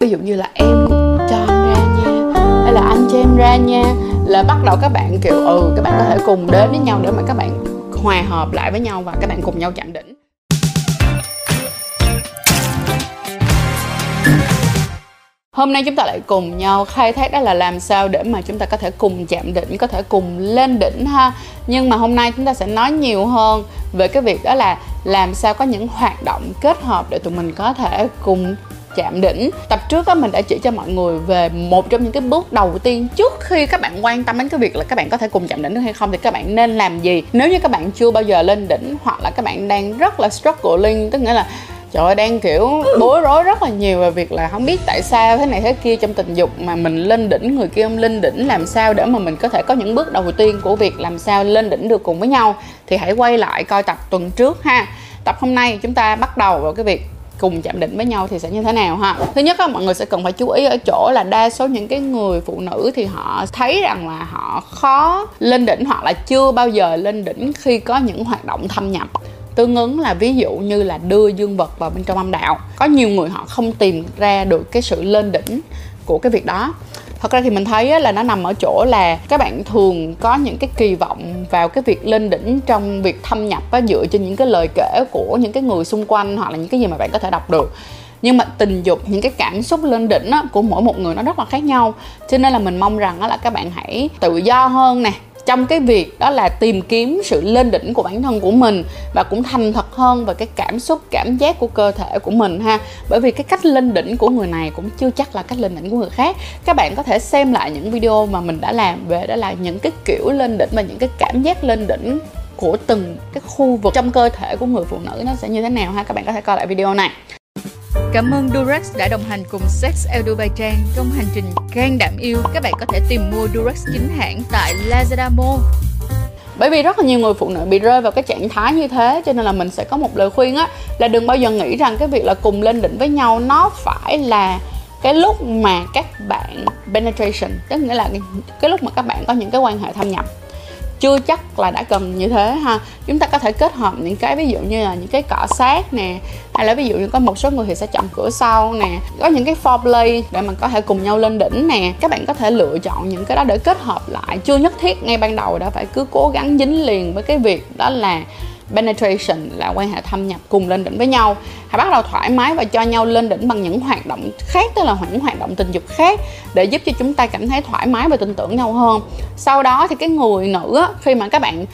ví dụ như là em cho anh ra nha hay là anh cho em ra nha là bắt đầu các bạn kiểu ừ các bạn có thể cùng đến với nhau để mà các bạn hòa hợp lại với nhau và các bạn cùng nhau chạm đỉnh Hôm nay chúng ta lại cùng nhau khai thác đó là làm sao để mà chúng ta có thể cùng chạm đỉnh, có thể cùng lên đỉnh ha. Nhưng mà hôm nay chúng ta sẽ nói nhiều hơn về cái việc đó là làm sao có những hoạt động kết hợp để tụi mình có thể cùng chạm đỉnh. Tập trước á, mình đã chỉ cho mọi người về một trong những cái bước đầu tiên trước khi các bạn quan tâm đến cái việc là các bạn có thể cùng chạm đỉnh được hay không, thì các bạn nên làm gì? Nếu như các bạn chưa bao giờ lên đỉnh hoặc là các bạn đang rất là struggling, tức nghĩa là, trời ơi, đang, kiểu, bối rối rất là nhiều về việc là không biết tại sao thế này thế kia trong tình dục mà mình lên đỉnh, người kia không lên đỉnh, làm sao để mà mình có thể có những bước đầu tiên của việc làm sao lên đỉnh được cùng với nhau? Thì hãy quay lại coi tập tuần trước ha. Tập hôm nay chúng ta bắt đầu vào cái việc cùng chạm đỉnh với nhau thì sẽ như thế nào ha? Thứ nhất á, mọi người sẽ cần phải chú ý ở chỗ là đa số những cái người phụ nữ thì họ thấy rằng là họ khó lên đỉnh hoặc là chưa bao giờ lên đỉnh khi có những hoạt động thâm nhập. Tương ứng là ví dụ như là đưa dương vật vào bên trong âm đạo. Có nhiều người họ không tìm ra được cái sự lên đỉnh của cái việc đó thật ra thì mình thấy là nó nằm ở chỗ là các bạn thường có những cái kỳ vọng vào cái việc lên đỉnh trong việc thâm nhập á, dựa trên những cái lời kể của những cái người xung quanh hoặc là những cái gì mà bạn có thể đọc được. Nhưng mà tình dục những cái cảm xúc lên đỉnh á, của mỗi một người nó rất là khác nhau. Cho nên là mình mong rằng á, là các bạn hãy tự do hơn nè trong cái việc đó là tìm kiếm sự lên đỉnh của bản thân của mình và cũng thành thật hơn về cái cảm xúc, cảm giác của cơ thể của mình ha. Bởi vì cái cách lên đỉnh của người này cũng chưa chắc là cách lên đỉnh của người khác. Các bạn có thể xem lại những video mà mình đã làm về đó là những cái kiểu lên đỉnh và những cái cảm giác lên đỉnh của từng cái khu vực trong cơ thể của người phụ nữ nó sẽ như thế nào ha. Các bạn có thể coi lại video này. Cảm ơn Durex đã đồng hành cùng Sex El Bay Trang trong hành trình gan đảm yêu. Các bạn có thể tìm mua Durex chính hãng tại Lazada Mall. bởi vì rất là nhiều người phụ nữ bị rơi vào cái trạng thái như thế cho nên là mình sẽ có một lời khuyên á là đừng bao giờ nghĩ rằng cái việc là cùng lên đỉnh với nhau nó phải là cái lúc mà các bạn penetration tức nghĩa là cái, cái lúc mà các bạn có những cái quan hệ thâm nhập chưa chắc là đã cần như thế ha. Chúng ta có thể kết hợp những cái ví dụ như là những cái cọ sát nè, hay là ví dụ như có một số người thì sẽ chọn cửa sau nè. Có những cái foreplay để mình có thể cùng nhau lên đỉnh nè. Các bạn có thể lựa chọn những cái đó để kết hợp lại. Chưa nhất thiết ngay ban đầu đã phải cứ cố gắng dính liền với cái việc đó là penetration là quan hệ thâm nhập cùng lên đỉnh với nhau. Hãy bắt đầu thoải mái và cho nhau lên đỉnh bằng những hoạt động khác tức là những hoạt động tình dục khác để giúp cho chúng ta cảm thấy thoải mái và tin tưởng nhau hơn. Sau đó thì cái người nữ á, khi mà các bạn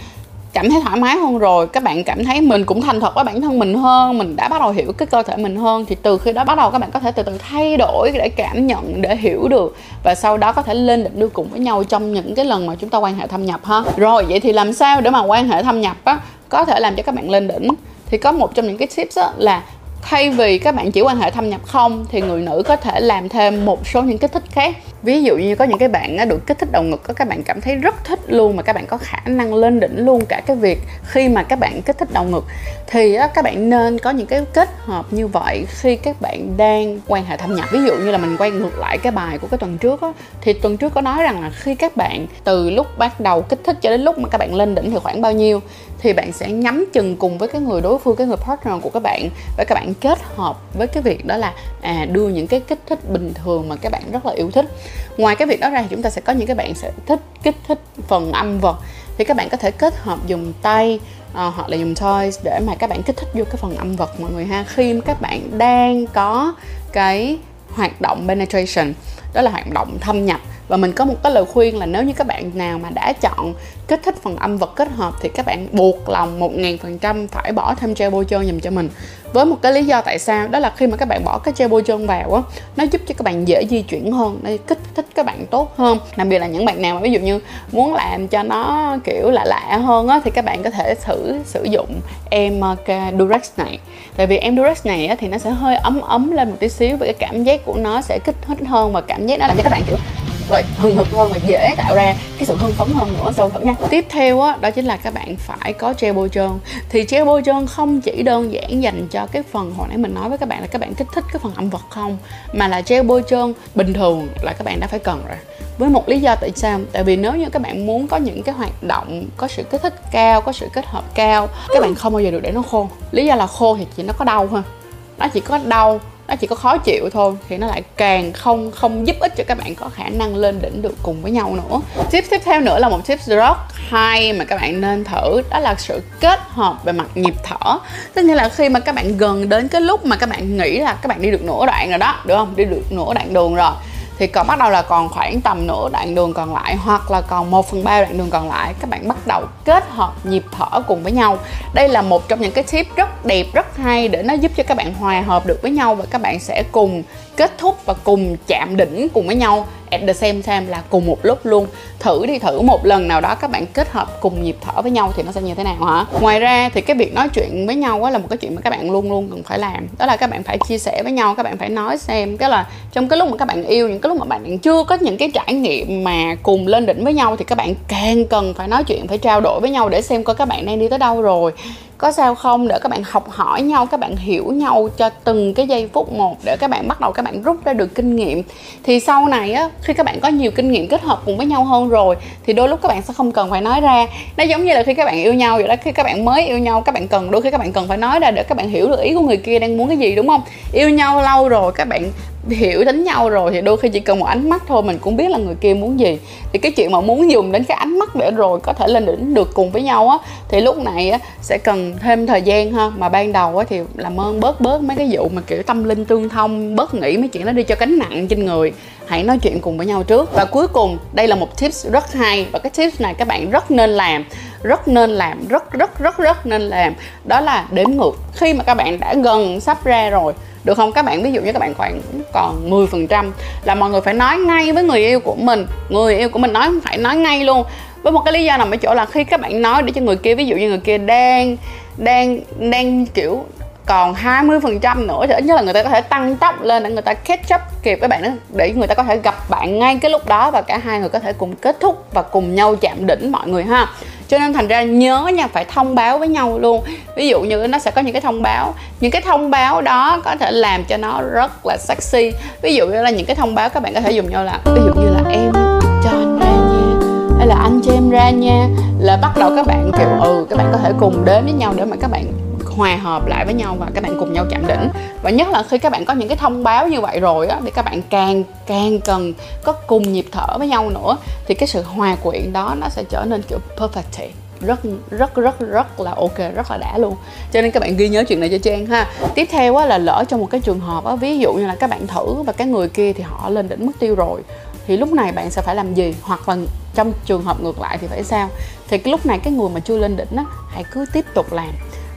cảm thấy thoải mái hơn rồi các bạn cảm thấy mình cũng thành thật với bản thân mình hơn mình đã bắt đầu hiểu cái cơ thể mình hơn thì từ khi đó bắt đầu các bạn có thể từ từ thay đổi để cảm nhận để hiểu được. Và sau đó có thể lên đỉnh đưa cùng với nhau trong những cái lần mà chúng ta quan hệ thâm nhập ha. Rồi vậy thì làm sao để mà quan hệ thâm nhập á? Có thể làm cho các bạn lên đỉnh. Thì có một trong những cái tips á, là thay vì các bạn chỉ quan hệ thâm nhập không thì người nữ có thể làm thêm một số những kích thích khác ví dụ như có những cái bạn được kích thích đầu ngực các bạn cảm thấy rất thích luôn mà các bạn có khả năng lên đỉnh luôn cả cái việc khi mà các bạn kích thích đầu ngực thì các bạn nên có những cái kết hợp như vậy khi các bạn đang quan hệ thâm nhập ví dụ như là mình quay ngược lại cái bài của cái tuần trước á, thì tuần trước có nói rằng là khi các bạn từ lúc bắt đầu kích thích cho đến lúc mà các bạn lên đỉnh thì khoảng bao nhiêu thì bạn sẽ nhắm chừng cùng với cái người đối phương cái người partner của các bạn và các bạn kết hợp với cái việc đó là à đưa những cái kích thích bình thường mà các bạn rất là yêu thích ngoài cái việc đó ra thì chúng ta sẽ có những cái bạn sẽ thích kích thích phần âm vật. Thì các bạn có thể kết hợp dùng tay uh, hoặc là dùng toys để mà các bạn kích thích vô cái phần âm vật mọi người ha. Khi các bạn đang có cái hoạt động penetration đó là hoạt động thâm nhập. Và mình có một cái lời khuyên là nếu như các bạn nào mà đã chọn kích thích phần âm vật kết hợp thì các bạn buộc lòng một ngàn phần trăm phải bỏ thêm gel bôi trơn dùm cho mình. Với một cái lý do tại sao đó là khi mà các bạn bỏ cái gel bôi trơn vào á nó giúp cho các bạn dễ di chuyển hơn nó kích thích các bạn tốt hơn. Đặc biệt là những bạn nào mà ví dụ như muốn làm cho nó kiểu lạ lạ hơn á thì các bạn có thể thử sử dụng em Durex này. Tại vì em Durex này á, thì nó sẽ hơi ấm ấm lên một tí xíu và cái cảm giác của nó sẽ kích thích hơn và cảm giác nó làm cho các bạn, kiểu vậy hừng hực hơn và dễ tạo ra cái sự hưng phấn hơn nữa, sâu thử nha tiếp theo á, đó chính là các bạn phải có gel bôi trơn. Thì gel bôi trơn không chỉ đơn giản dành cho cái phần hồi nãy mình nói với các bạn là các bạn kích thích cái phần âm vật không, mà là gel bôi trơn bình thường là các bạn đã phải cần rồi. Với một lý do tại sao? Tại vì nếu như các bạn muốn có những cái hoạt động có sự kích thích cao, có sự kết hợp cao, các bạn không bao giờ được để nó khô. Lý do là khô thì chỉ nó có đau thôi. Nó chỉ có đau nó chỉ có khó chịu thôi, thì nó lại càng không không giúp ích cho các bạn có khả năng lên đỉnh được cùng với nhau nữa. Tip tiếp theo nữa là một tip rất hay mà các bạn nên thử, đó là sự kết hợp về mặt nhịp thở. Tức nghĩa là khi mà các bạn gần đến cái lúc mà các bạn nghĩ là các bạn đi được nửa đoạn rồi đó, được không? Đi được nửa đoạn đường rồi thì còn bắt đầu là còn khoảng tầm nửa đoạn đường còn lại, hoặc là còn 1 phần ba đoạn đường còn lại, các bạn bắt đầu kết hợp nhịp thở cùng với nhau. Đây là một trong những cái tip rất đẹp, rất hay để nó giúp cho các bạn hòa hợp được với nhau và các bạn sẽ cùng kết thúc và cùng chạm đỉnh cùng với nhau at the same time là cùng một lúc luôn. Thử đi, thử một lần nào đó các bạn kết hợp cùng nhịp thở với nhau thì nó sẽ như thế nào hả? Ngoài ra thì cái việc nói chuyện với nhau là một cái chuyện mà các bạn luôn luôn cần phải làm. Đó là các bạn phải chia sẻ với nhau, các bạn phải nói xem. Cái là trong cái lúc mà các bạn yêu, những cái lúc mà bạn chưa có những cái trải nghiệm mà cùng lên đỉnh với nhau thì các bạn càng cần phải nói chuyện, phải trao đổi với nhau để xem coi các bạn đang đi tới đâu rồi có sao không để các bạn học hỏi nhau các bạn hiểu nhau cho từng cái giây phút một để các bạn bắt đầu các bạn rút ra được kinh nghiệm thì sau này á khi các bạn có nhiều kinh nghiệm kết hợp cùng với nhau hơn rồi thì đôi lúc các bạn sẽ không cần phải nói ra nó giống như là khi các bạn yêu nhau vậy đó khi các bạn mới yêu nhau các bạn cần đôi khi các bạn cần phải nói ra để các bạn hiểu được ý của người kia đang muốn cái gì đúng không yêu nhau lâu rồi các bạn hiểu đánh nhau rồi thì đôi khi chỉ cần một ánh mắt thôi, mình cũng biết là người kia muốn gì. Thì cái chuyện mà muốn dùng đến cái ánh mắt để rồi có thể lên đỉnh được cùng với nhau á, thì lúc này á, sẽ cần thêm thời gian ha. Mà ban đầu á thì làm ơn bớt bớt mấy cái vụ mà kiểu tâm linh tương thông, bớt nghĩ mấy chuyện đó đi cho cánh nặng trên người. Hãy nói chuyện cùng với nhau trước. Và cuối cùng, đây là một tips rất hay. Và cái tips này các bạn rất nên làm, rất nên làm, rất rất rất rất nên làm. Đó là đếm ngược. Khi mà các bạn đã gần sắp ra rồi được không? Các bạn, ví dụ như các bạn khoảng còn 10 phần trăm là mọi người phải nói ngay với người yêu của mình. Người yêu của mình nói, phải nói ngay luôn. Với một cái lý do nằm ở chỗ là khi các bạn nói để cho người kia, ví dụ như người kia đang đang đang kiểu còn 20% nữa thì ít nhất là người ta có thể tăng tốc lên để người ta catch up kịp với bạn đó, để người ta có thể gặp bạn ngay cái lúc đó và cả hai người có thể cùng kết thúc và cùng nhau chạm đỉnh mọi người ha cho nên thành ra nhớ nha, phải thông báo với nhau luôn. Ví dụ như nó sẽ có những cái thông báo. Những cái thông báo đó có thể làm cho nó rất là sexy. Ví dụ như là những cái thông báo các bạn có thể dùng nhau là, ví dụ như là em cho anh ra nha, hay là anh cho em ra nha, là bắt đầu các bạn kiểu ừ các bạn có thể cùng đến với nhau để mà các bạn hòa hợp lại với nhau và các bạn cùng nhau chạm đỉnh. Và nhất là khi các bạn có những cái thông báo như vậy rồi á, thì các bạn càng càng cần có cùng nhịp thở với nhau nữa, thì cái sự hòa quyện đó nó sẽ trở nên kiểu perfect rất rất rất rất là ok, rất là đã luôn. Cho nên các bạn ghi nhớ chuyện này cho trang ha. Tiếp theo á, là lỡ trong một cái trường hợp á, ví dụ như là các bạn thử và cái người kia thì họ lên đỉnh mức tiêu rồi, thì lúc này bạn sẽ phải làm gì? Hoặc là trong trường hợp ngược lại thì phải sao? Thì cái lúc này cái người mà chưa lên đỉnh á, hãy cứ tiếp tục làm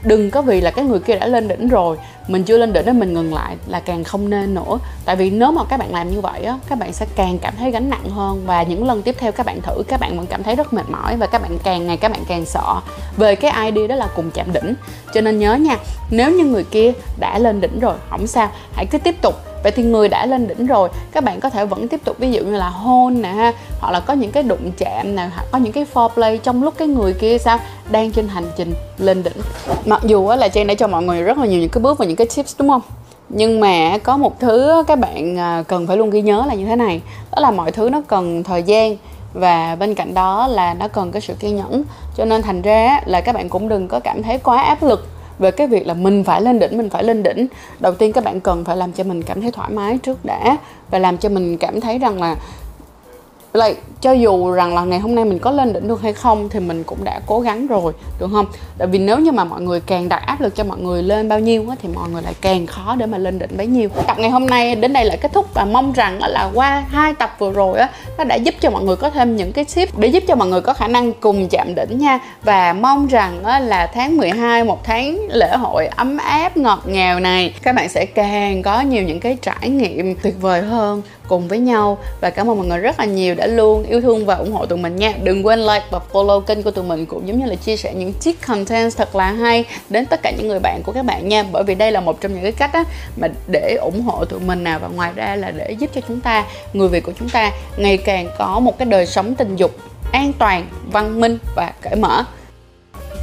đừng có vì là cái người kia đã lên đỉnh rồi, mình chưa lên đỉnh nên mình ngừng lại là càng không nên nữa. Tại vì nếu mà các bạn làm như vậy á, các bạn sẽ càng cảm thấy gánh nặng hơn. Và những lần tiếp theo các bạn thử, các bạn vẫn cảm thấy rất mệt mỏi và các bạn càng ngày các bạn càng sợ. Về cái idea đó là cùng chạm đỉnh. Cho nên nhớ nha, nếu như người kia đã lên đỉnh rồi, không sao. Hãy cứ tiếp tục vậy thì người đã lên đỉnh rồi, các bạn có thể vẫn tiếp tục, ví dụ như là hôn nè ha, hoặc là có những cái đụng chạm nè, hoặc có những cái foreplay trong lúc cái người kia sao, đang trên hành trình lên đỉnh. Mặc dù là trang đã cho mọi người rất là nhiều những cái bước và những cái tips, đúng không? Nhưng mà có một thứ các bạn à, cần phải luôn ghi nhớ là như thế này. Đó là mọi thứ nó cần thời gian và bên cạnh đó là nó cần cái sự kiên nhẫn. Cho nên thành ra là các bạn cũng đừng có cảm thấy quá áp lực về cái việc là mình phải lên đỉnh, mình phải lên đỉnh, đầu tiên các bạn cần phải làm cho mình cảm thấy thoải mái trước đã và làm cho mình cảm thấy rằng là lại cho dù rằng là ngày hôm nay mình có lên đỉnh được hay không thì mình cũng đã cố gắng rồi được không? Tại vì nếu như mà mọi người càng đặt áp lực cho mọi người lên bao nhiêu thì mọi người lại càng khó để mà lên đỉnh bấy nhiêu. Tập ngày hôm nay đến đây là kết thúc và mong rằng là qua hai tập vừa rồi á, nó đã giúp cho mọi người có thêm những cái tip để giúp cho mọi người có khả năng cùng chạm đỉnh nha. Và mong rằng là tháng 12 một tháng lễ hội ấm áp, ngọt ngào này, các bạn sẽ càng có nhiều những cái trải nghiệm tuyệt vời hơn cùng với nhau. Và cảm ơn mọi người rất là nhiều đã luôn yêu thương và ủng hộ tụi mình nha. Đừng quên like và follow kênh của tụi mình cũng giống như là chia sẻ những chiếc content thật là hay đến tất cả những người bạn của các bạn nha. Bởi vì đây là một trong những cái cách á, mà để ủng hộ tụi mình nào và ngoài ra là để giúp cho chúng ta người việt của chúng ta ngày càng có một cái đời sống tình dục an toàn văn minh và cởi mở.